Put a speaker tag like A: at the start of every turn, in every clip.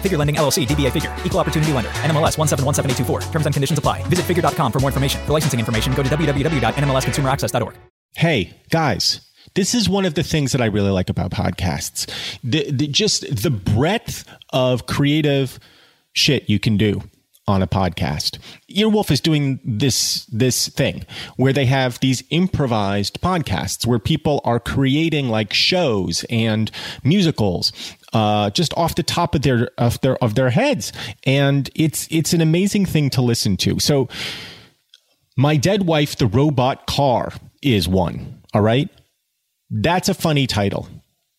A: Figure Lending LLC, DBA Figure, Equal Opportunity Lender, NMLS 1717824. Terms and conditions apply. Visit figure.com for more information. For licensing information, go to www.nmlsconsumeraccess.org.
B: Hey, guys. This is one of the things that I really like about podcasts. The, the, just the breadth of creative shit you can do on a podcast. Earwolf is doing this this thing where they have these improvised podcasts where people are creating like shows and musicals uh, just off the top of their of their of their heads, and it's it's an amazing thing to listen to. So, my dead wife, the robot car, is one. All right, that's a funny title,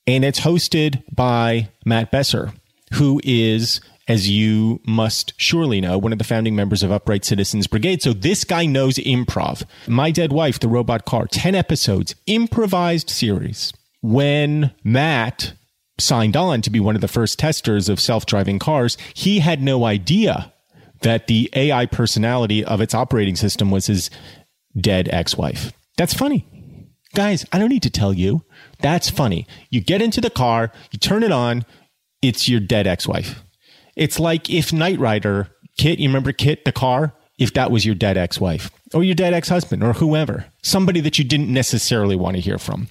B: and it's hosted by Matt Besser, who is as you must surely know, one of the founding members of Upright Citizens Brigade. So this guy knows improv. My Dead Wife, The Robot Car, 10 episodes, improvised series. When Matt signed on to be one of the first testers of self driving cars, he had no idea that the AI personality of its operating system was his dead ex wife. That's funny. Guys, I don't need to tell you. That's funny. You get into the car, you turn it on, it's your dead ex wife. It's like if Knight Rider, Kit, you remember Kit, the car? If that was your dead ex wife or your dead ex husband or whoever, somebody that you didn't necessarily want to hear from.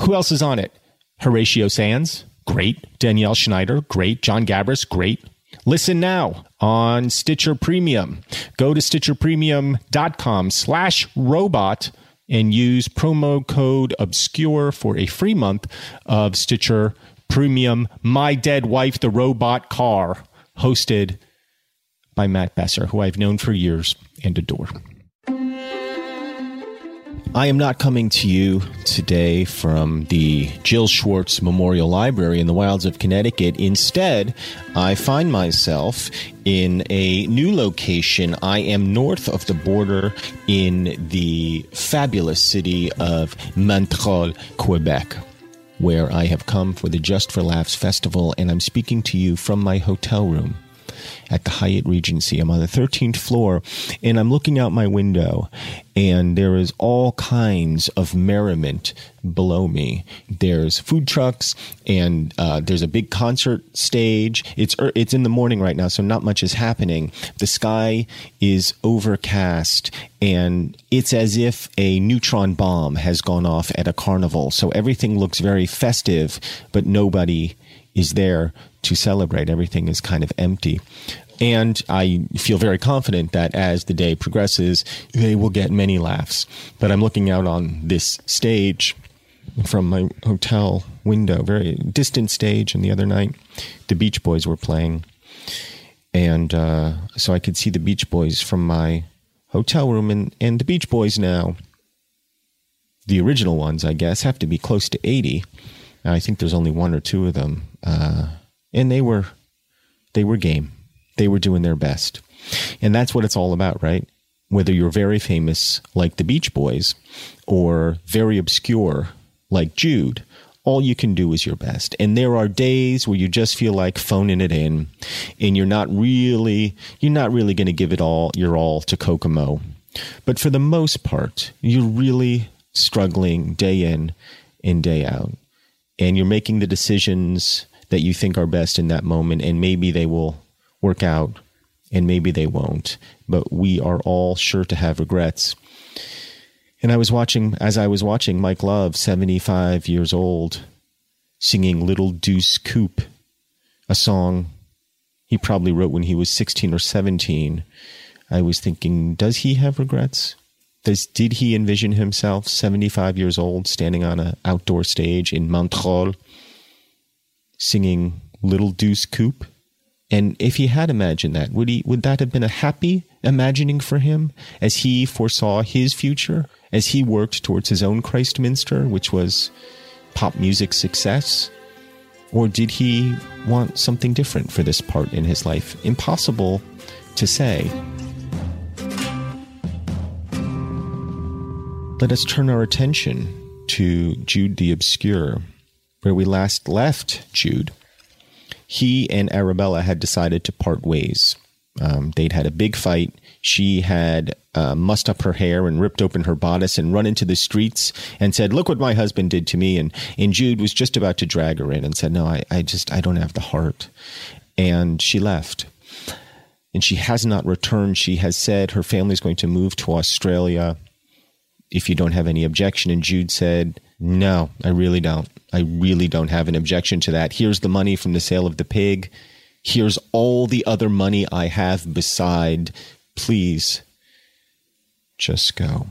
B: Who else is on it? Horatio Sanz, great. Danielle Schneider, great. Jon Gabrus, great. Listen now on Stitcher Premium. Go to stitcherpremium.com slash robot and use promo code obscure for a free month of Stitcher Premium My Dead Wife, the Robot Car hosted by Matt Besser, who I've known for years and adore. I am not coming to you today from the Jill Schwartz Memorial Library in the wilds of Connecticut. Instead, I find myself in a new location. I am north of the border in the fabulous city of Montreal, Quebec where I have come for the Just for Laughs Festival, and I'm speaking to you from my hotel room at the Hyatt Regency. I'm on the 13th floor and I'm looking out my window and there is all kinds of merriment below me. There's food trucks and uh, there's a big concert stage. It's er, it's in the morning right now, so not much is happening. The sky is overcast and it's as if a neutron bomb has gone off at a carnival. So everything looks very festive, but nobody is there to celebrate. Everything is kind of empty. And I feel very confident that as the day progresses, they will get many laughs. But I'm looking out on this stage from my hotel window, very distant stage. And the other night, the Beach Boys were playing. And uh, so I could see the Beach Boys from my hotel room. And, and the Beach Boys now, the original ones, I guess, have to be close to 80. I think there's only one or two of them. Uh, and they were they were game. They were doing their best. And that's what it's all about, right? Whether you're very famous like the Beach Boys or very obscure like Jude, all you can do is your best. And there are days where you just feel like phoning it in and you're not really you're not really going to give it all your all to Kokomo. But for the most part, you're really struggling day in and day out. And you're making the decisions that you think are best in that moment, and maybe they will work out and maybe they won't. But we are all sure to have regrets. And I was watching, as I was watching Mike Love, 75 years old, singing Little Deuce Coupe, a song he probably wrote when he was 16 or 17. I was thinking, does he have regrets? Does, did he envision himself 75 years old standing on an outdoor stage in Montreux singing Little Deuce Coupe? And if he had imagined that, would he would that have been a happy imagining for him as he foresaw his future, as he worked towards his own Christminster, which was pop music success? Or did he want something different for this part in his life? Impossible to say. Let us turn our attention to Jude the Obscure, where we last left Jude he and Arabella had decided to part ways. Um, they'd had a big fight. She had uh, mussed up her hair and ripped open her bodice and run into the streets and said, "Look what my husband did to me." And and Jude was just about to drag her in and said, "No, I, I just I don't have the heart." And she left. And she has not returned. She has said her family's going to move to Australia if you don't have any objection. And Jude said, No, I really don't. I really don't have an objection to that. Here's the money from the sale of the pig. Here's all the other money I have beside. Please just go.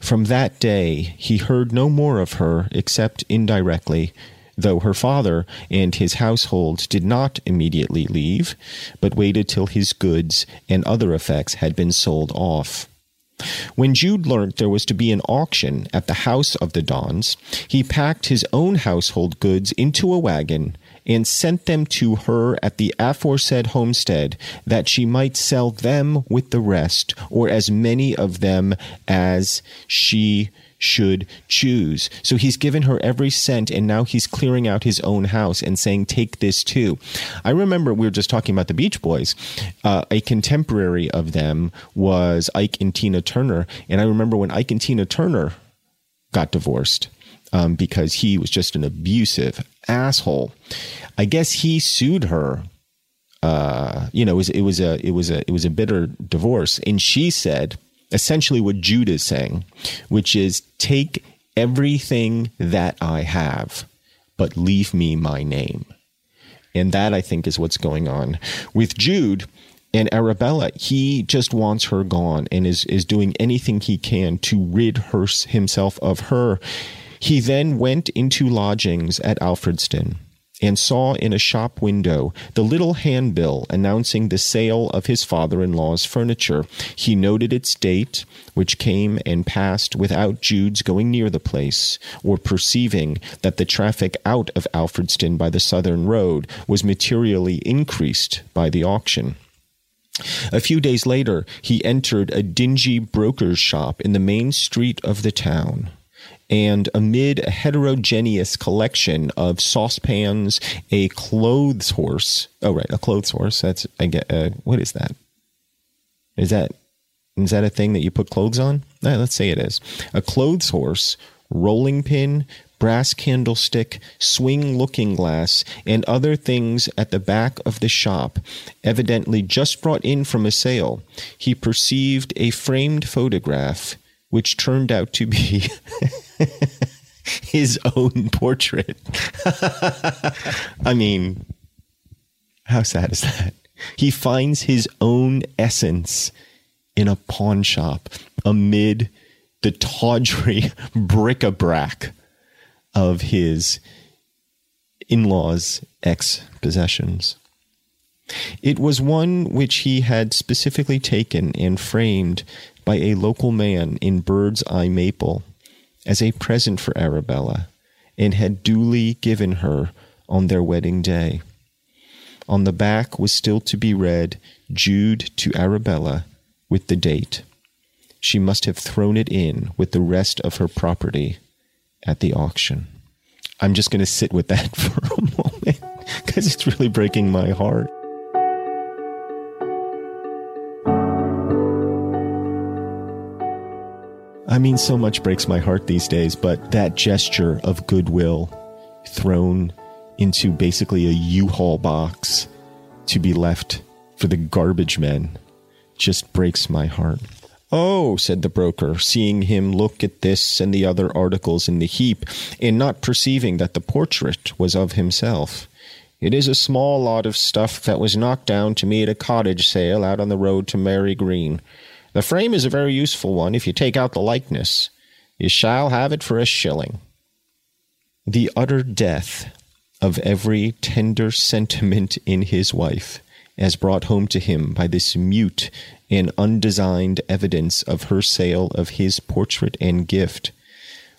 B: From that day, he heard no more of her except indirectly, though her father and his household did not immediately leave, but waited till his goods and other effects had been sold off. When Jude learnt there was to be an auction at the house of the Donns, he packed his own household goods into a wagon and sent them to her at the aforesaid homestead, that she might sell them with the rest, or as many of them as she should choose. So he's given her every cent and now he's clearing out his own house and saying, take this too. I remember we were just talking about the Beach Boys. Uh, a contemporary of them was Ike and Tina Turner. And I remember when Ike and Tina Turner got divorced. Um, because he was just an abusive asshole. I guess he sued her uh, you know, it was, it was a it was a it was a bitter divorce, and she said, essentially what Jude is saying, which is take everything that I have, but leave me my name. And that I think is what's going on with Jude and Arabella. He just wants her gone and is, is doing anything he can to rid her, himself of her. He then went into lodgings at Alfredston and saw in a shop window the little handbill announcing the sale of his father in law's furniture. He noted its date, which came and passed without Jude's going near the place, or perceiving that the traffic out of Alfredston by the southern road was materially increased by the auction. A few days later, he entered a dingy broker's shop in the main street of the town and amid a heterogeneous collection of saucepans, a clothes horse. Oh, right, a clothes horse. That's I get. Uh, what is that? Is that is that a thing that you put clothes on? Uh, let's say it is a clothes horse, rolling pin, brass candlestick, swing looking glass, and other things at the back of the shop, evidently just brought in from a sale, he perceived a framed photograph which turned out to be his own portrait. I mean, how sad is that? He finds his own essence in a pawn shop amid the tawdry bric-a-brac of his in-laws' ex possessions. It was one which he had specifically taken and framed by a local man in Bird's Eye Maple as a present for Arabella and had duly given her on their wedding day. On the back was still to be read Jude to Arabella with the date. She must have thrown it in with the rest of her property at the auction. I'm just going to sit with that for a moment because it's really breaking my heart. I mean, so much breaks my heart these days, but that gesture of goodwill thrown into basically a U-Haul box to be left for the garbage men just breaks my heart. Oh, said the broker, seeing him look at this and the other articles in the heap, and not perceiving that the portrait was of himself. It is a small lot of stuff that was knocked down to me at a cottage sale out on the road to Marygreen. The frame is a very useful one if you take out the likeness. You shall have it for a shilling. The utter death of every tender sentiment in his wife, as brought home to him by this mute and undesigned evidence of her sale of his portrait and gift,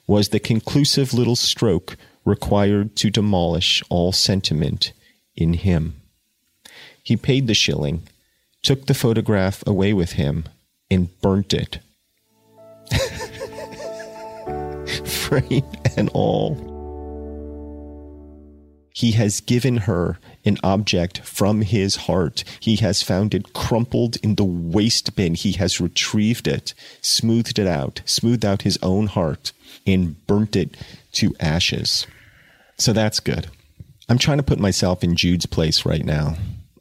B: was the conclusive little stroke required to demolish all sentiment in him. He paid the shilling, took the photograph away with him, and burnt it. Frame and all. He has given her an object from his heart. He has found it crumpled in the waste bin. He has retrieved it, smoothed it out, smoothed out his own heart, and burnt it to ashes. So that's good. I'm trying to put myself in Jude's place right now.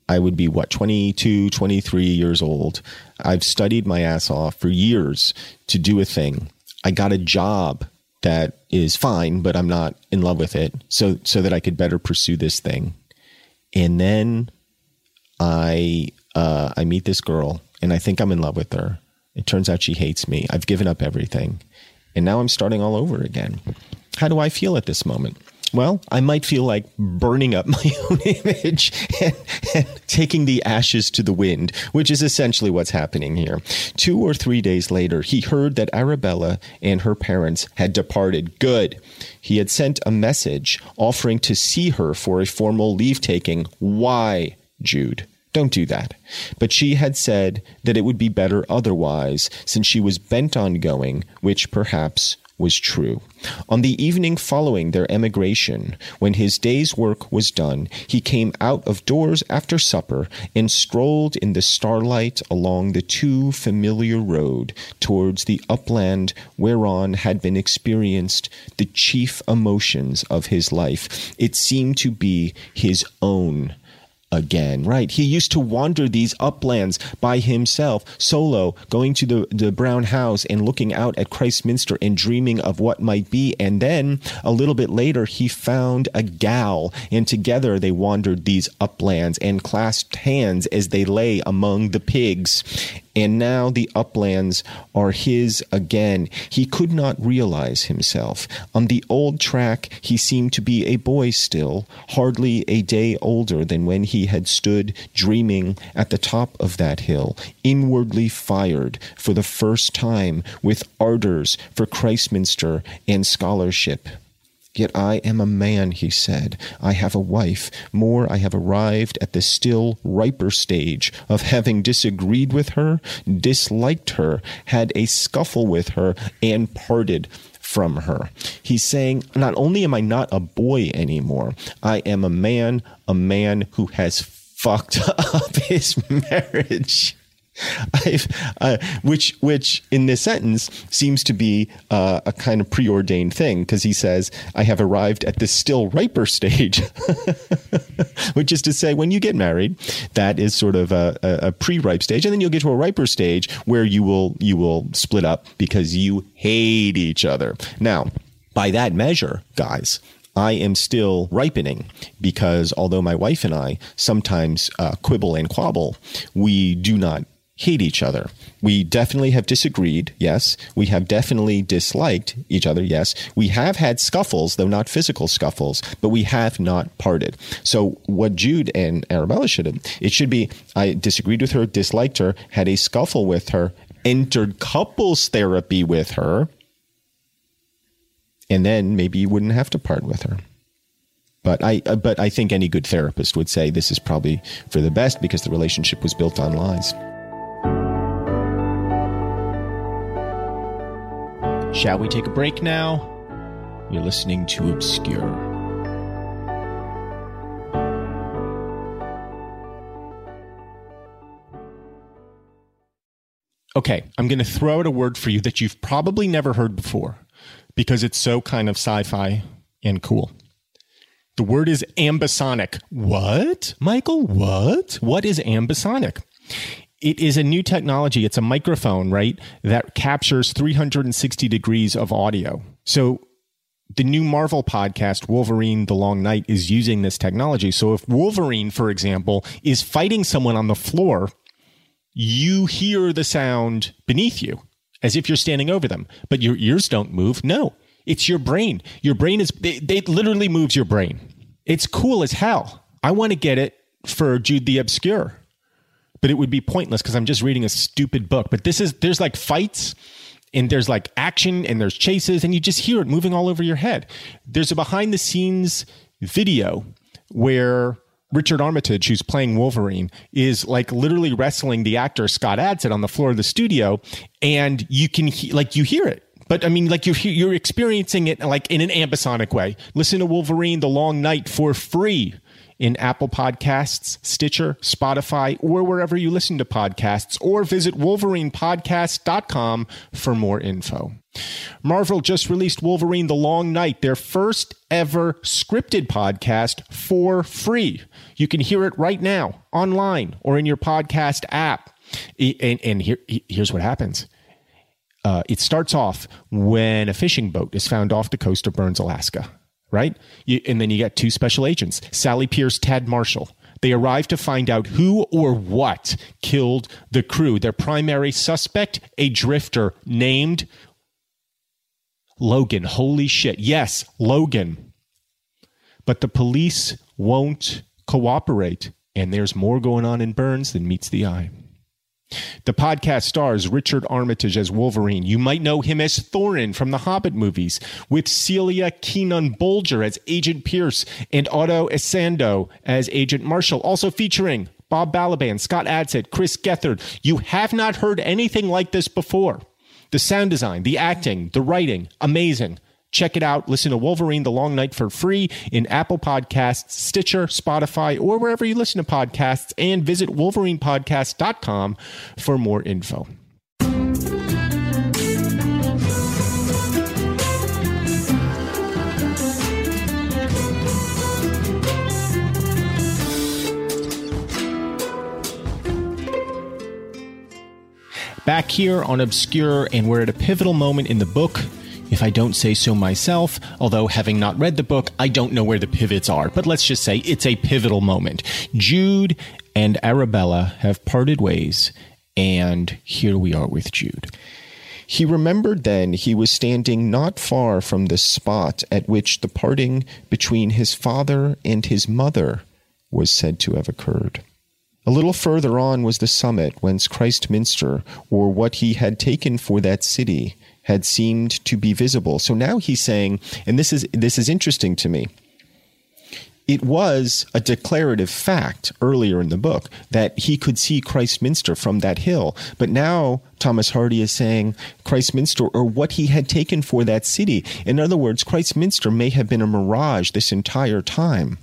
B: I would be, what, 22, 23 years old. I've studied my ass off for years to do a thing. I got a job that is fine, but I'm not in love with it. So so that I could better pursue this thing. And then I uh, I meet this girl and I think I'm in love with her. It turns out she hates me. I've given up everything. And now I'm starting all over again. How do I feel at this moment? Well, I might feel like burning up my own image and, and, taking the ashes to the wind, which is essentially what's happening here. Two or three days later, he heard that Arabella and her parents had departed. Good. He had sent a message offering to see her for a formal leave taking. Why, Jude? Don't do that. But she had said that it would be better otherwise, since she was bent on going, which perhaps was true. On the evening following their emigration, when his day's work was done, he came out of doors after supper and strolled in the starlight along the too familiar road towards the upland whereon had been experienced the chief emotions of his life. It seemed to be his own again, right? He used to wander these uplands by himself, solo, going to the, the brown house and looking out at Christminster and dreaming of what might be. And then a little bit later, he found a gal, and together they wandered these uplands and clasped hands as they lay among the pigs and now the uplands are his again. He could not realize himself. On the old track, he seemed to be a boy still, hardly a day older than when he had stood dreaming at the top of that hill, inwardly fired for the first time with ardors for Christminster and scholarship. Yet I am a man, he said. I have a wife. More, I have arrived at the still riper stage of having disagreed with her, disliked her, had a scuffle with her, and parted from her. He's saying, not only am I not a boy anymore, I am a man, a man who has fucked up his marriage. Uh, which, which in this sentence seems to be uh, a kind of preordained thing because he says, "I have arrived at the still riper stage," which is to say, when you get married, that is sort of a, a, a pre-ripe stage, and then you'll get to a riper stage where you will you will split up because you hate each other. Now, by that measure, guys, I am still ripening because although my wife and I sometimes uh, quibble and quabble, we do not hate each other. We definitely have disagreed, yes. We have definitely disliked each other, yes. We have had scuffles, though not physical scuffles, but we have not parted. So what Jude and Arabella should have, it should be I disagreed with her, disliked her, had a scuffle with her, entered couples therapy with her, and then maybe you wouldn't have to part with her. But I, uh, but I think any good therapist would say this is probably for the best because the relationship was built on lies. Shall we take a break now? You're listening to Obscure.
C: Okay, I'm going to throw out a word for you that you've probably never heard before because it's so kind of sci fi and cool. The word is ambisonic. What? Michael, what? What is ambisonic? It is a new technology. It's a microphone, right? That captures 360 degrees of audio. So the new Marvel podcast, Wolverine The Long Night, is using this technology. So if Wolverine, for example, is fighting someone on the floor, you hear the sound beneath you as if you're standing over them, but your ears don't move. No, it's your brain. Your brain is, it, it literally moves your brain. It's cool as hell. I want to get it for Jude the Obscure, but it would be pointless because I'm just reading a stupid book. But this is, there's like fights and there's like action and there's chases and you just hear it moving all over your head. There's a behind the scenes video where Richard Armitage, who's playing Wolverine, is like literally wrestling the actor Scott Adsit on the floor of the studio, and you can he- like you hear it. But I mean, like you're you're experiencing it like in an ambisonic way. Listen to Wolverine: The Long Night for free in Apple Podcasts, Stitcher, Spotify, or wherever you listen to podcasts, or visit wolverinepodcast.com for more info. Marvel just released Wolverine The Long Night, their first ever scripted podcast for free. You can hear it right now online or in your podcast app. And, and here, here's what happens. Uh, it starts off when a fishing boat is found off the coast of Burns, Alaska right? You, and then you got two special agents, Sally Pierce, Tad Marshall. They arrive to find out who or what killed the crew. Their primary suspect, a drifter named Logan. Holy shit. Yes, Logan. But the police won't cooperate, and there's more going on in Burns than meets the eye. The podcast stars Richard Armitage as Wolverine. You might know him as Thorin from the Hobbit movies, with Celia Keenan Bolger as Agent Pierce and Ato Essandoh as Agent Marshall. Also featuring Bob Balaban, Scott Adsit, Chris Gethard. You have not heard anything like this before. The sound design, the acting, the writing, amazing. Check it out. Listen to Wolverine The Long Night for free in Apple Podcasts, Stitcher, Spotify, or wherever you listen to podcasts, and visit wolverinepodcast.com for more info. Back here on Obscure, and we're at a pivotal moment in the book if I don't say so myself, although having not read the book, I don't know where the pivots are, but let's just say it's a pivotal moment. Jude and Arabella have parted ways, and here we are with Jude. He remembered then he was standing not far from the spot at which the parting between his father and his mother was said to have occurred. A little further on was the summit whence Christminster, or what he had taken for that city, had seemed to be visible. So now he's saying, and this is this is interesting to me. It was a declarative fact earlier in the book that he could see Christminster from that hill. But now Thomas Hardy is saying Christminster or what he had taken for that city. In other words, Christminster may have been a mirage this entire time.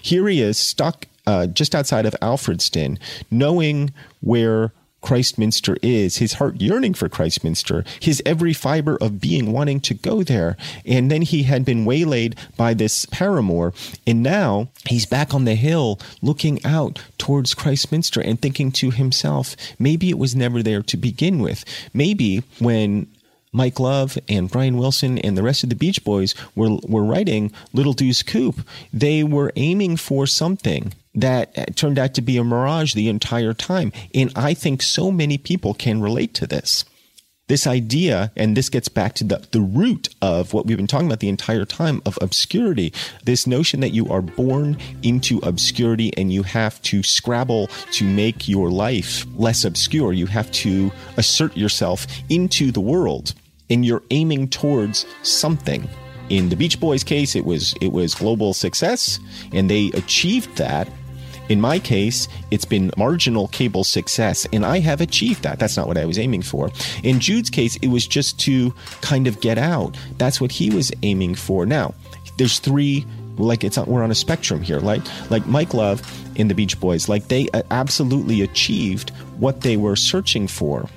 C: Here he is stuck uh, just outside of Alfredston, knowing where Christminster is, his heart yearning for Christminster, his every fiber of being wanting to go there. And then he had been waylaid by this paramour, and now he's back on the hill looking out towards Christminster and thinking to himself, maybe it was never there to begin with. Maybe when Mike Love and Brian Wilson and the rest of the Beach Boys were were writing Little Deuce Coupe, they were aiming for something that turned out to be a mirage the entire time. And I think so many people can relate to this. This idea, and this gets back to the, the root of what we've been talking about the entire time of obscurity. This notion that you are born into obscurity and you have to scrabble to make your life less obscure. You have to assert yourself into the world and you're aiming towards something. In the Beach Boys case, it was it was global success, and they achieved that in my case, it's been marginal cable success, and I have achieved that. That's not what I was aiming for. In Jude's case, it was just to kind of get out. That's what he was aiming for. Now, there's three like it's we're on a spectrum here like like mike love in the beach boys like they uh, absolutely achieved what they were searching for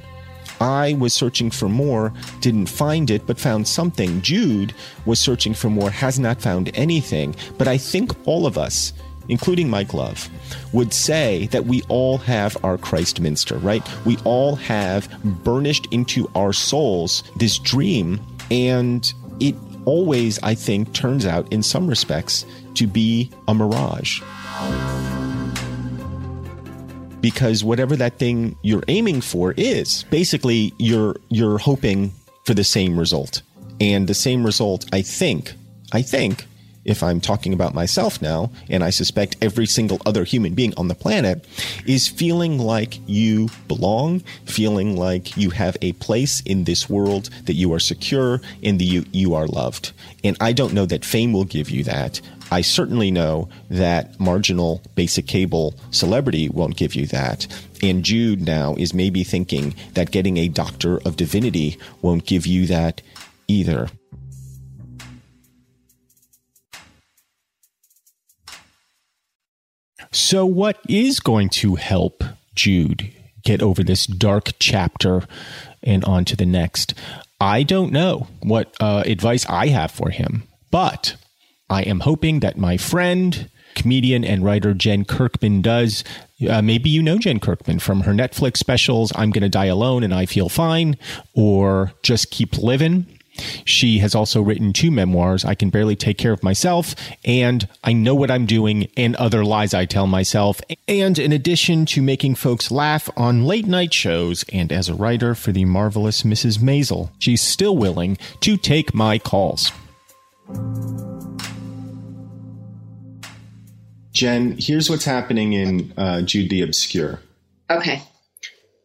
B: I was searching for more, didn't find it, but found something. Jude was searching for more, has not found anything. But I think all of us, including Mike Love, would say that we all have our Christminster, right? We all have burnished into our souls this dream, and it always, I think, turns out in some respects to be a mirage because whatever that thing you're aiming for is basically you're you're hoping for the same result and the same result i think i think if i'm talking about myself now and i suspect every single other human being on the planet is feeling like you belong feeling like you have a place in this world that you are secure and that you, you are loved and i don't know that fame will give you that I certainly know that marginal basic cable celebrity won't give you that. And Jude now is maybe thinking that getting a doctor of divinity won't give you that either. So, what is going to help Jude get over this dark chapter and on to the next? I don't know what uh, advice I have for him, but I am hoping that my friend, comedian and writer Jen Kirkman does. Uh, maybe you know Jen Kirkman from her Netflix specials, I'm Gonna Die Alone and I Feel Fine, or Just Keep Living. She has also written two memoirs, I Can Barely Take Care of Myself and I Know What I'm Doing and Other Lies I Tell Myself. And in addition to making folks laugh on late night shows and as a writer for the marvelous Mrs. Maisel, she's still willing to take my calls. Jen, here's what's happening in uh, Jude the Obscure.
D: Okay.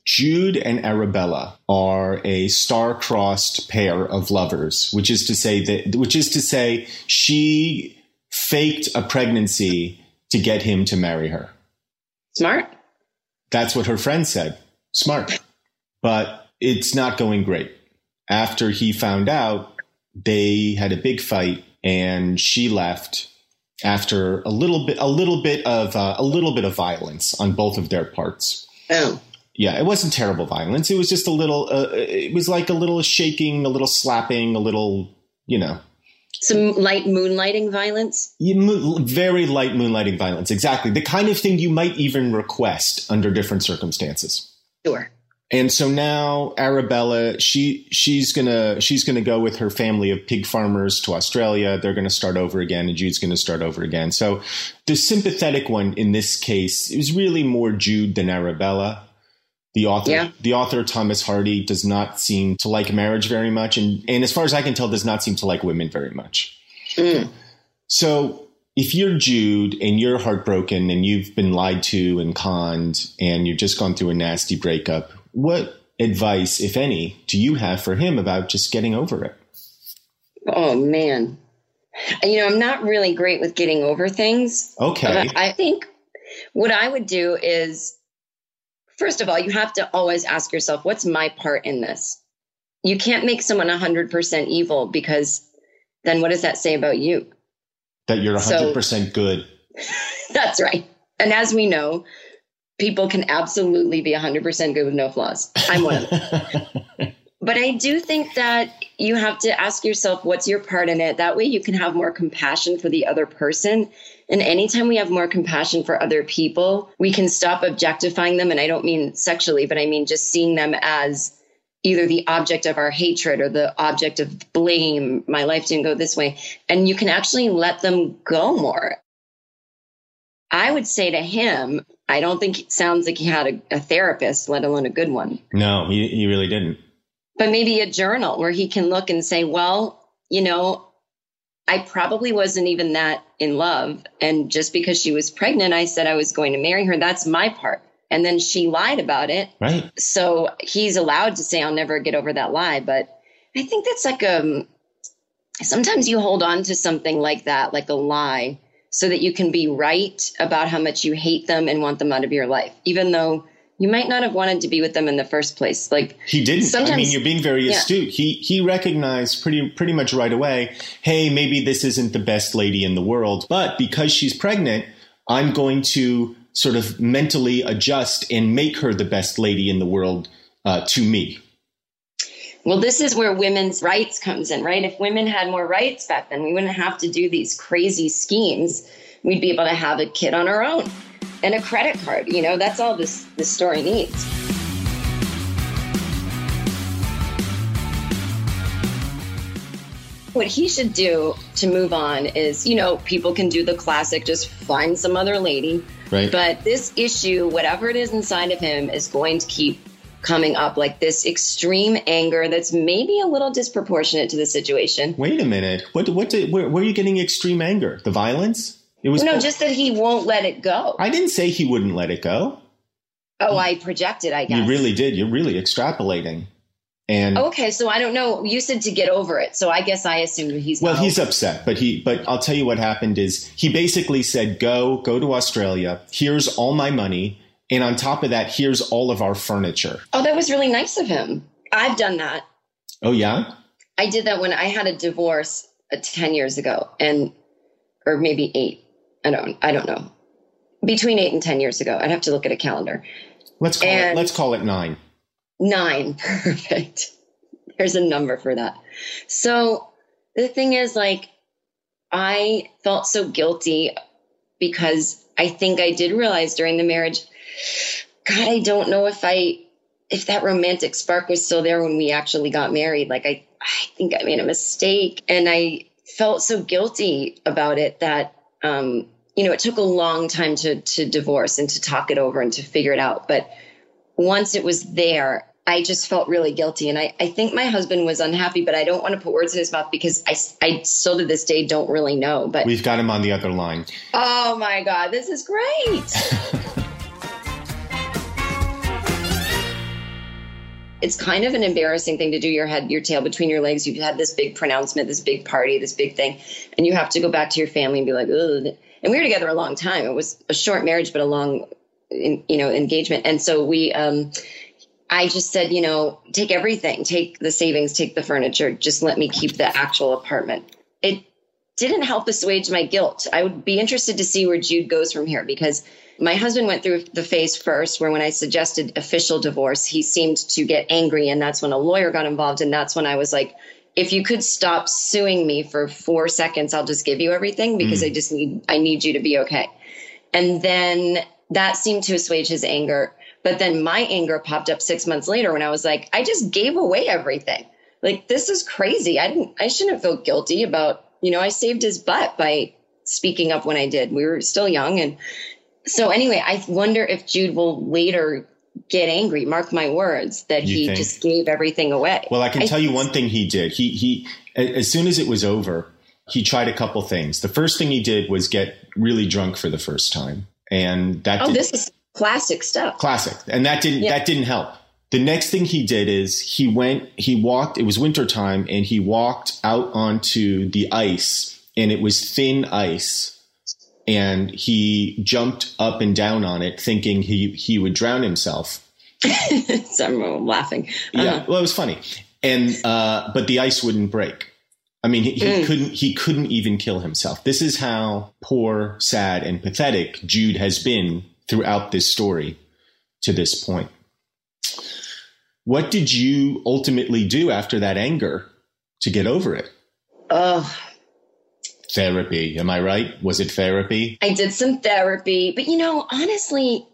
B: Jude and Arabella are a star-crossed pair of lovers, which is to say that which is to say she faked a pregnancy to get him to marry her.
D: Smart.
B: That's what her friend said. Smart. But it's not going great. After he found out, they had a big fight and she left after a little bit a little bit of uh, a little bit of violence on both of their parts.
D: Oh.
B: Yeah, it wasn't terrible violence. It was just a little. Uh, it was like a little shaking, a little slapping, a little, you know,
D: some light moonlighting violence.
B: Yeah, very light moonlighting violence. Exactly the kind of thing you might even request under different circumstances.
D: Sure.
B: And so now Arabella, she she's gonna she's gonna go with her family of pig farmers to Australia. They're gonna start over again, and Jude's gonna start over again. So the sympathetic one in this case is really more Jude than Arabella. The author, yeah. the author Thomas Hardy, does not seem to like marriage very much, and and as far as I can tell, does not seem to like women very much. Mm. So if you're Jude and you're heartbroken and you've been lied to and conned and you've just gone through a nasty breakup, what advice, if any, do you have for him about just getting over it?
D: Oh, man. You know, I'm not really great with getting over things.
B: Okay.
D: I think what I would do is, first of all, you have to always ask yourself, what's my part in this? You can't make someone 100% evil because then what does that say about you?
B: That you're 100% so, good.
D: That's right. And as we know, people can absolutely be 100% good with no flaws. I'm one of them. but I do think that you have to ask yourself, what's your part in it? That way you can have more compassion for the other person. And anytime we have more compassion for other people, we can stop objectifying them. And I don't mean sexually, but I mean just seeing them as either the object of our hatred or the object of blame. My life didn't go this way. And you can actually let them go more. I would say to him, I don't think it sounds like he had a, a therapist, let alone a good one.
B: No, he, he really didn't.
D: But maybe a journal where he can look and say, well, you know, I probably wasn't even that in love. And just because she was pregnant, I said I was going to marry her. That's my part. And then she lied about it.
B: Right.
D: So he's allowed to say, I'll never get over that lie. But I think that's like a, um, sometimes you hold on to something like that, like a lie, so that you can be right about how much you hate them and want them out of your life, even though you might not have wanted to be with them in the first place. Like
B: he didn't. I mean, you're being very yeah. astute. He he recognized pretty pretty much right away. Hey, maybe this isn't the best lady in the world, but because she's pregnant, I'm going to sort of mentally adjust and make her the best lady in the world uh, to me.
D: Well, this is where women's rights comes in, right? If women had more rights back then, we wouldn't have to do these crazy schemes. We'd be able to have a kid on our own and a credit card. You know, that's all this this story needs. What he should do to move on is, you know, people can do the classic just find some other lady.
B: Right.
D: But this issue, whatever it is inside of him, is going to keep coming up like this extreme anger that's maybe a little disproportionate to the situation.
B: Wait a minute. What? What? Did, where, where are you getting extreme anger? The violence? It was.
D: No, just that he won't let it go.
B: I didn't say he wouldn't let it go.
D: Oh, I projected, I guess.
B: You really did. You're really extrapolating. And
D: Okay, so I don't know. You said to get over it, so I guess I assumed he's
B: well, he's upset, but he. But I'll tell you what happened is he basically said, "Go, go to Australia. Here's all my money, and on top of that, here's all of our furniture."
D: Oh, that was really nice of him. I've done that.
B: Oh yeah.
D: I did that when I had a divorce uh, 10 years ago and or maybe 8. I don't I don't know. Between 8 and 10 years ago. I'd have to look at a calendar.
B: Let's call it. Let's call it nine.
D: 9. Perfect. There's a number for that. So, the thing is like I felt so guilty because I think I did realize during the marriage god, I don't know if I if that romantic spark was still there when we actually got married. Like I I think I made a mistake and I felt so guilty about it that um you know, it took a long time to to divorce and to talk it over and to figure it out, but once it was there, I just felt really guilty. And I, I think my husband was unhappy, but I don't want to put words in his mouth because I, I still to this day don't really know. But
B: We've got him on the other line.
D: oh my God, this is great. it's kind of an embarrassing thing to do your head your tail between your legs you've had this big pronouncement this big party this big thing and you have to go back to your family and be like Ugh. And we were together a long time. It was a short marriage but a long you know engagement. And so we um i just said you know take everything. Take the savings take the furniture. Just let me keep the actual apartment. It didn't help assuage my guilt. I would be interested to see where jude goes from here because my husband went through the phase first where when I suggested official divorce, he seemed to get angry. And that's when a lawyer got involved. And that's when I was like, if you could stop suing me for four seconds, I'll just give you everything because mm. I just need, I need you to be okay. And then that seemed to assuage his anger. But then my anger popped up six months later when I was like, I just gave away everything. Like, this is crazy. I didn't, I shouldn't feel guilty about, you know, I saved his butt by speaking up when I did. We were still young and, so anyway, I wonder if Jude will later get angry. Mark my words that
B: You
D: he
B: think?
D: just gave everything away.
B: Well, I can tell you one thing he did. He he as soon as it was over, he tried a couple things. The first thing he did was get really drunk for the first time, and that
D: Oh,
B: did,
D: this is classic stuff.
B: classic. And that didn't
D: Yeah.
B: that didn't help. The next thing he did is he went he walked. It was wintertime, and he walked out onto the ice, and it was thin ice. And he jumped up and down on it, thinking he he would drown himself.
D: so I'm laughing.
B: Yeah,
D: Uh-huh.
B: well, it was funny, and uh, but the ice wouldn't break. I mean, he, he
D: Mm.
B: couldn't. He couldn't even kill himself. This is how poor, sad, and pathetic Jude has been throughout this story to this point. What did you ultimately do after that anger to get over it?
D: Oh,
B: Therapy, am I right? Was it therapy?
D: I did some therapy, but you know, honestly,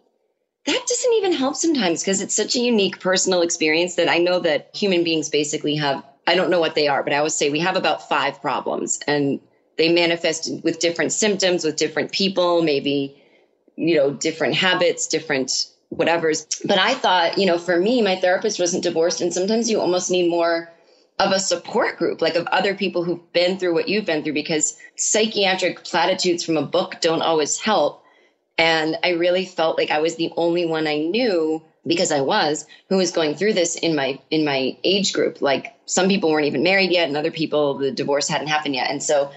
D: that doesn't even help sometimes because it's such a unique personal experience that I know that human beings basically have, I don't know what they are, but I always say we have about five problems and they manifest with different symptoms with different people, maybe, you know, different habits, different whatever's. But I thought, you know, for me, my therapist wasn't divorced. And sometimes you almost need more of a support group, like of other people who've been through what you've been through, because psychiatric platitudes from a book don't always help. And I really felt like I was the only one I knew because I was who was going through this in my in my age group. Like some people weren't even married yet, and other people the divorce hadn't happened yet. And so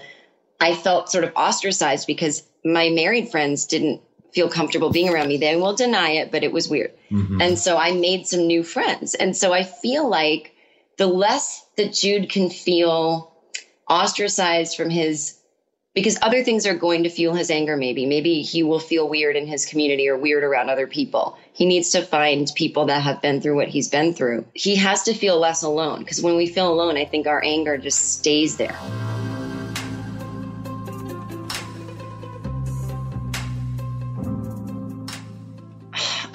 D: I felt sort of ostracized because my married friends didn't feel comfortable being around me. They will deny it, but it was weird. Mm-hmm. And so I made some new friends. And so I feel like the less that Jude can feel ostracized from his because other things are going to fuel his anger maybe maybe he will feel weird in his community or weird around other people he needs to find people that have been through what he's been through he has to feel less alone because when we feel alone i think our anger just stays there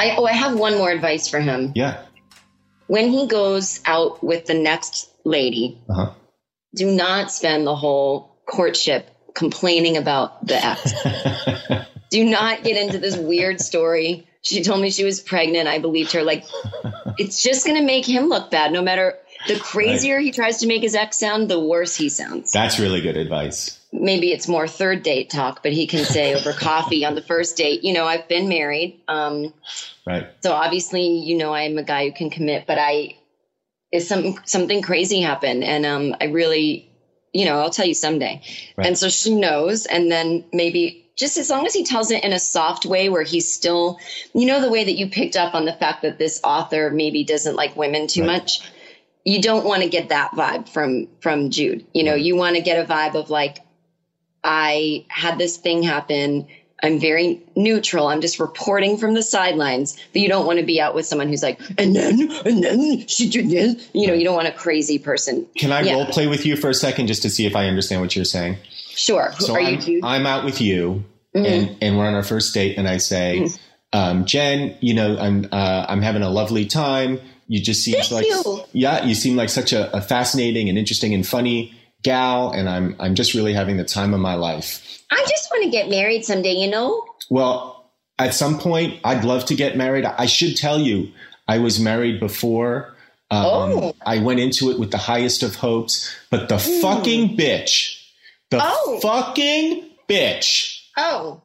D: I, oh, I have one more advice for him.
B: Yeah.
D: When he goes out with the next lady,
B: Uh-huh.
D: do not spend the whole courtship complaining about the ex. do not get into this weird story. She told me she was pregnant. I believed her. Like, it's just going to make him look bad. No matter the crazier he tries to make his ex sound, the worse he sounds.
B: That's really good advice.
D: Maybe it's more third date talk, but he can say over coffee on the first date, you know, I've been married. Um,
B: Right.
D: so obviously, you know, I'm a guy who can commit, but I, is something, something crazy happened. And, um, I really, you know, I'll tell you someday.
B: Right.
D: And so she knows. And then maybe just as long as he tells it in a soft way where he's still, you know, the way that you picked up on the fact that this author maybe doesn't like women too
B: Right.
D: much. You don't want to get that vibe from, from Jude. You know, you want to get a vibe of like, I had this thing happen. I'm very neutral. I'm just reporting from the sidelines. But you don't want to be out with someone who's like, and then, and then she did this. You know, you don't want a crazy person.
B: Can I
D: Yeah.
B: role play with you for a second just to see if I understand what you're saying?
D: Sure.
B: So
D: Are
B: I'm,
D: you?
B: I'm out with you,
D: Mm-hmm.
B: and and we're on our first date, and I say, um, Jen, you know, I'm uh, I'm having a lovely time. You just seem
D: Thank
B: like
D: you.
B: yeah, you seem like such a, a fascinating and interesting and funny gal, and I'm I'm just really having the time of my life.
D: I just want to get married someday, you know?
B: Well, at some point, I'd love to get married. I should tell you, I was married before. Um,
D: Oh.
B: I went into it with the highest of hopes, but the fucking bitch, the
D: Oh.
B: fucking bitch,
D: Oh,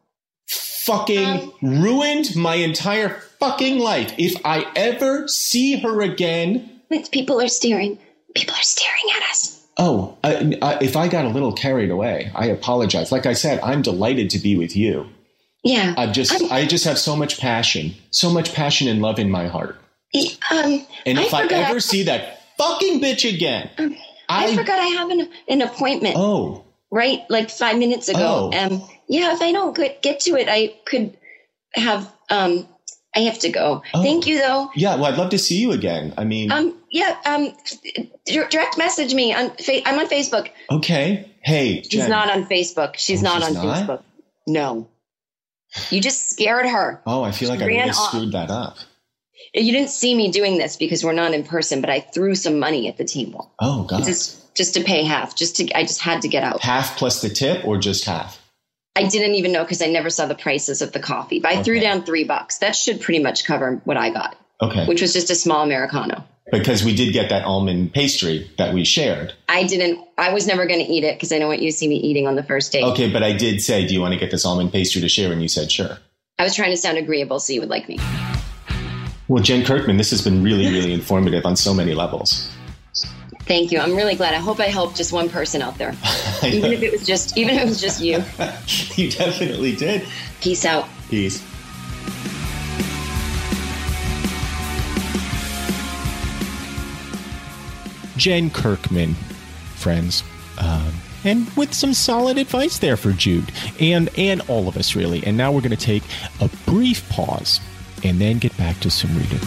B: fucking
D: Um.
B: ruined my entire fucking life. If I ever see her again,
D: people are staring. People are staring at us.
B: Oh, I, I, if I got a little carried away, I apologize. Like I said, I'm delighted to be with you.
D: Yeah.
B: I just, I just have so much passion, so much passion and love in my heart.
D: Um,
B: And if I,
D: forgot
B: ever
D: I-
B: see that fucking bitch again,
D: I,
B: I,
D: forgot I have an, an appointment.
B: oh,
D: right like five minutes ago
B: Oh.
D: um yeah if i don't get, get to it i could have um i have to go
B: Oh.
D: thank you though
B: yeah. Well, I'd love to see you again. I mean,
D: um yeah um direct message me on fa- i'm on facebook
B: okay. Hey, Jen.
D: she's not on facebook she's
B: Oh,
D: not
B: she's
D: on
B: not?
D: facebook no you just scared her
B: Oh, I feel like I really
D: off.
B: screwed that up.
D: you didn't see me doing this because we're not in person but i threw some money at the table
B: Oh God.
D: just just to pay half just to i just had to get out
B: half plus the tip, or just half?
D: I didn't even know because I never saw the prices of the coffee. But I threw down three bucks. That should pretty much cover what I got,
B: Okay.
D: which was just a small Americano.
B: because we did get that almond pastry that we shared.
D: I didn't, I was never going to eat it because I don't want you to see me eating on the first date.
B: Okay, but I did say, "Do you want to get this almond pastry to share?" And you said, "Sure."
D: I was trying to sound agreeable so you would like me.
B: Well, Jen Kirkman, this has been really, really informative on so many levels.
D: Thank you. I'm really glad. I hope I helped just one person out there. Even if it was just, even if it was just you.
B: you definitely did.
D: Peace out.
B: Peace. Jen Kirkman, friends. Um, and with some solid advice there for Jude and and all of us really. And now we're going to take a brief pause and then get back to some reading.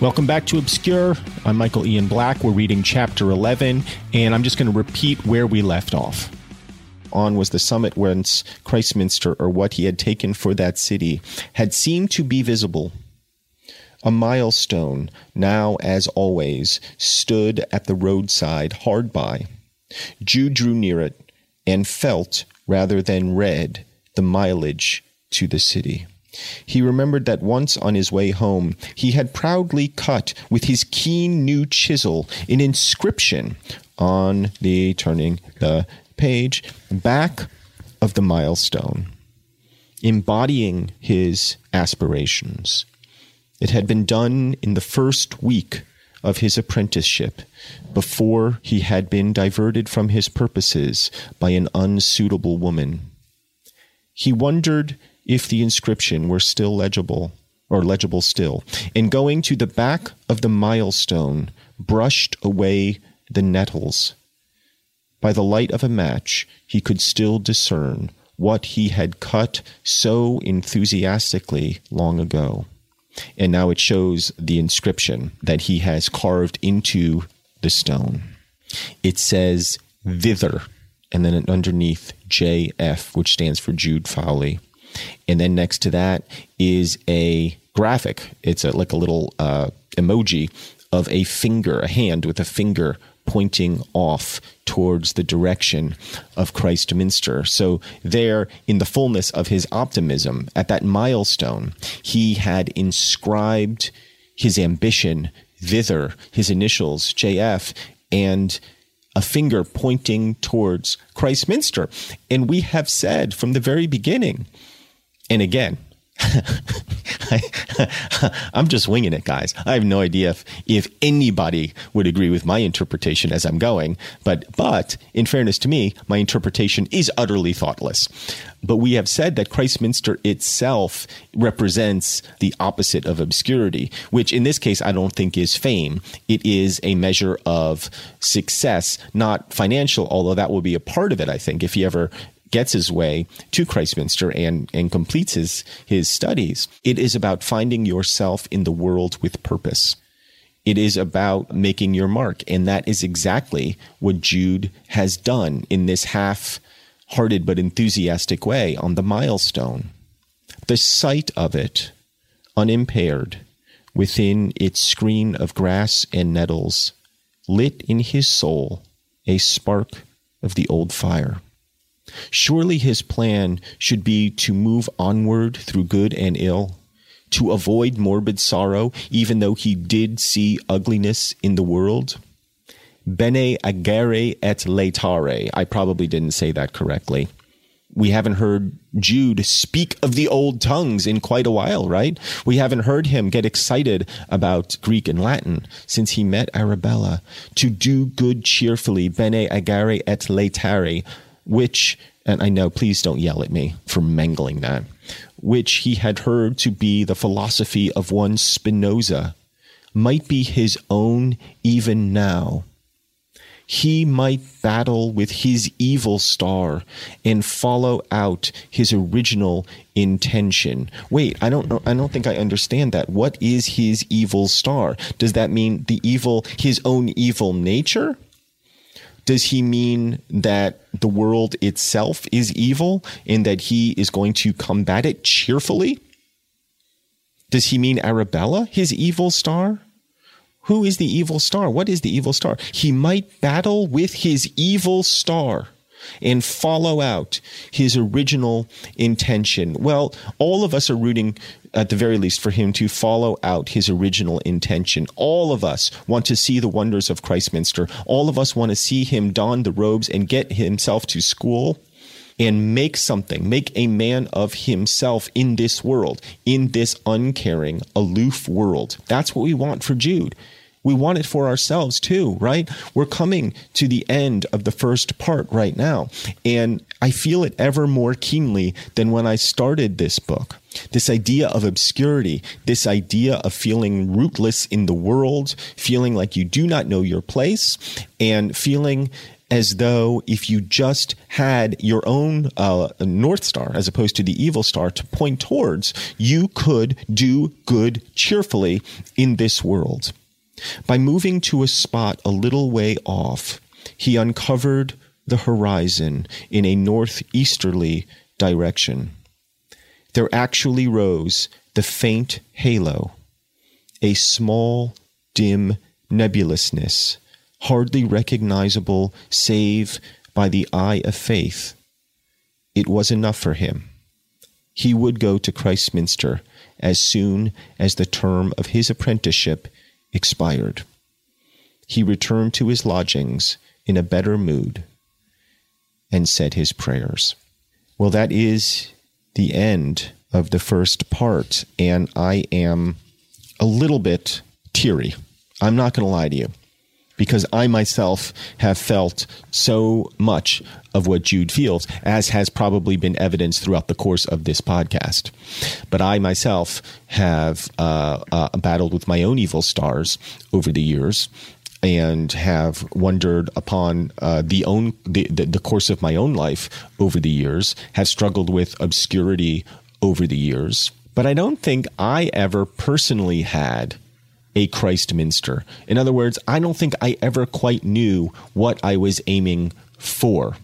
B: Welcome back to Obscure. I'm Michael Ian Black. We're reading chapter 11, and I'm just going to repeat where we left off on was the summit whence Christminster, or what he had taken for that city, had seemed to be visible. A milestone, now as always, stood at the roadside hard by. Jude drew near it and felt, rather than read, the mileage to the city. He remembered that once on his way home he had proudly cut with his keen new chisel an inscription on the turning the page back of the milestone, embodying his aspirations. It had been done in the first week of his apprenticeship, before he had been diverted from his purposes by an unsuitable woman. He wondered if the inscription were still legible. or legible still. And going to the back of the milestone, brushed away the nettles. By the light of a match, he could still discern what he had cut so enthusiastically long ago. And now it shows the inscription that he has carved into the stone. It says thither, and then underneath JF, which stands for Jude Fawley. And then next to that is a graphic. It's a, like a little uh, emoji of a finger, a hand with a finger pointing off towards the direction of Christminster. So, there, in the fullness of his optimism, at that milestone, he had inscribed his ambition thither, his initials, JF, and a finger pointing towards Christminster. And we have said from the very beginning, and again, I, am just winging it, guys. I have no idea if, if anybody would agree with my interpretation as I'm going, but but in fairness to me, my interpretation is utterly thoughtless. But we have said that Christminster itself represents the opposite of obscurity, which in this case I don't think is fame. It is a measure of success, not financial, although that will be a part of it, I think, if he ever gets his way to Christminster and, and completes his, his studies. It is about finding yourself in the world with purpose. It is about making your mark. And that is exactly what Jude has done in this half hearted but enthusiastic way on the milestone. The sight of it, unimpaired, within its screen of grass and nettles, lit in his soul a spark of the old fire. Surely his plan should be to move onward through good and ill, to avoid morbid sorrow, even though he did see ugliness in the world. Bene agere et laetare. I probably didn't say that correctly. We haven't heard Jude speak of the old tongues in quite a while, right? We haven't heard him get excited about Greek and Latin since he met Arabella. To do good cheerfully, bene agere et laetare which, and I know, please don't yell at me for mangling that, which he had heard to be the philosophy of one Spinoza, might be his own even now. He might battle with his evil star and follow out his original intention. Wait, I don't know. I don't think I understand that. What is his evil star? Does that mean the evil, his own evil nature? Does he mean that the world itself is evil and that he is going to combat it cheerfully? Does he mean Arabella, his evil star? Who is the evil star? What is the evil star? He might battle with his evil star and follow out his original intention. Well, all of us are rooting at the very least for him to follow out his original intention. All of us want to see the wonders of Christminster. All of us want to see him don the robes and get himself to school and make something, make a man of himself in this world, in this uncaring, aloof world. That's what we want for Jude. We want it for ourselves too, right? We're coming to the end of the first part right now. And I feel it ever more keenly than when I started this book. This idea of obscurity, this idea of feeling rootless in the world, feeling like you do not know your place, and feeling as though if you just had your own uh, North Star as opposed to the evil star to point towards, you could do good cheerfully in this world. By moving to a spot a little way off, he uncovered the horizon in a northeasterly direction. There actually rose the faint halo, a small, dim nebulousness, hardly recognizable save by the eye of faith. It was enough for him. He would go to Christminster as soon as the term of his apprenticeship expired. He returned to his lodgings in a better mood and said his prayers. Well, that is the end of the first part, and I am a little bit teary. I'm not going to lie to you. Because I myself have felt so much of what Jude feels, as has probably been evidenced throughout the course of this podcast. But I myself have uh, uh, battled with my own evil stars over the years and have wondered upon uh, the own the, the, the course of my own life over the years, have struggled with obscurity over the years. But I don't think I ever personally had a Christminster. In other words, I don't think I ever quite knew what I was aiming for.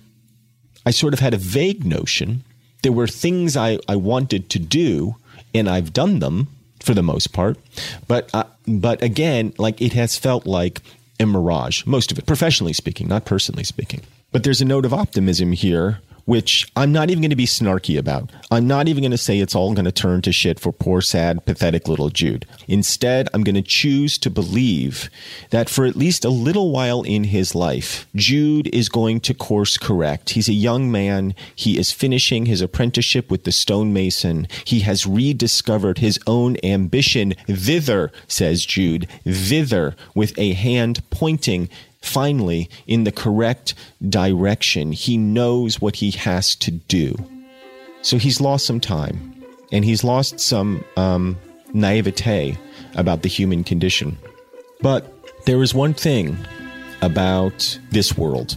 B: I sort of had a vague notion. There were things I, I wanted to do, and I've done them for the most part. But uh, but again, like it has felt like a mirage, most of it, professionally speaking, not personally speaking. But there's a note of optimism here which I'm not even going to be snarky about. I'm not even going to say it's all going to turn to shit for poor, sad, pathetic little Jude. Instead, I'm going to choose to believe that for at least a little while in his life, Jude is going to course correct. He's a young man. He is finishing his apprenticeship with the stonemason. He has rediscovered his own ambition thither, says Jude, thither, with a hand pointing finally in the correct direction. He knows what he has to do. So he's lost some time and he's lost some um, naivete about the human condition. But there is one thing about this world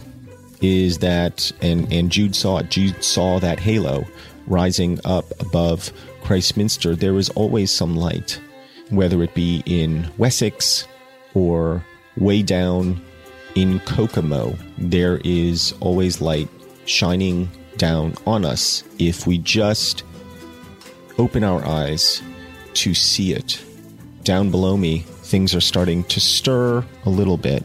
B: is that, and, and Jude saw it, Jude saw that halo rising up above Christminster. There is always some light, whether it be in Wessex or way down in Kokomo, there is always light shining down on us if we just open our eyes to see it. Down below me, things are starting to stir a little bit.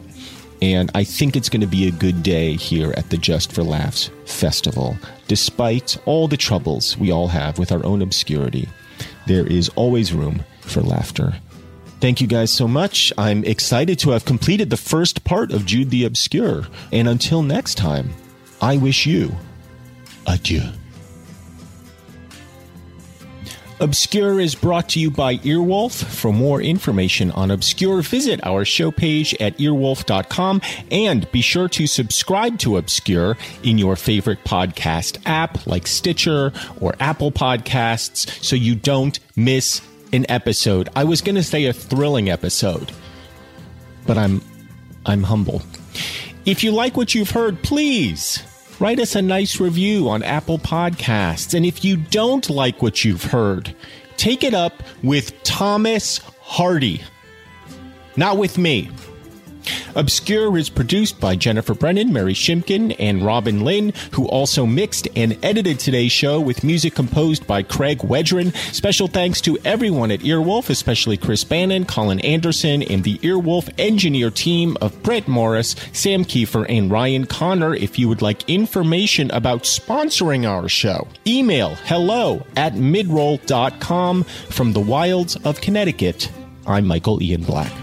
B: And I think it's going to be a good day here at the Just for Laughs Festival. Despite all the troubles we all have with our own obscurity, there is always room for laughter Thank you guys so much. I'm excited to have completed the first part of Jude the Obscure. And until next time, I wish you adieu. Obscure is brought to you by Earwolf. For more information on Obscure, visit our show page at earwolf.com and be sure to subscribe to Obscure in your favorite podcast app like Stitcher or Apple Podcasts so you don't miss an episode. I was going to say a thrilling episode, but I'm I'm humble. If you like what you've heard, please write us a nice review on Apple Podcasts. And if you don't like what you've heard, take it up with Thomas Hardy. Not with me. Obscure is produced by Jennifer Brennan, Mary Shimkin, and Robin Lynn, who also mixed and edited today's show with music composed by Craig Wedren. Special thanks to everyone at Earwolf, especially Chris Bannon, Colin Anderson, and the Earwolf engineer team of Brett Morris, Sam Kiefer, and Ryan Connor. If you would like information about sponsoring our show, email hello at midroll.com from the wilds of Connecticut. I'm Michael Ian Black.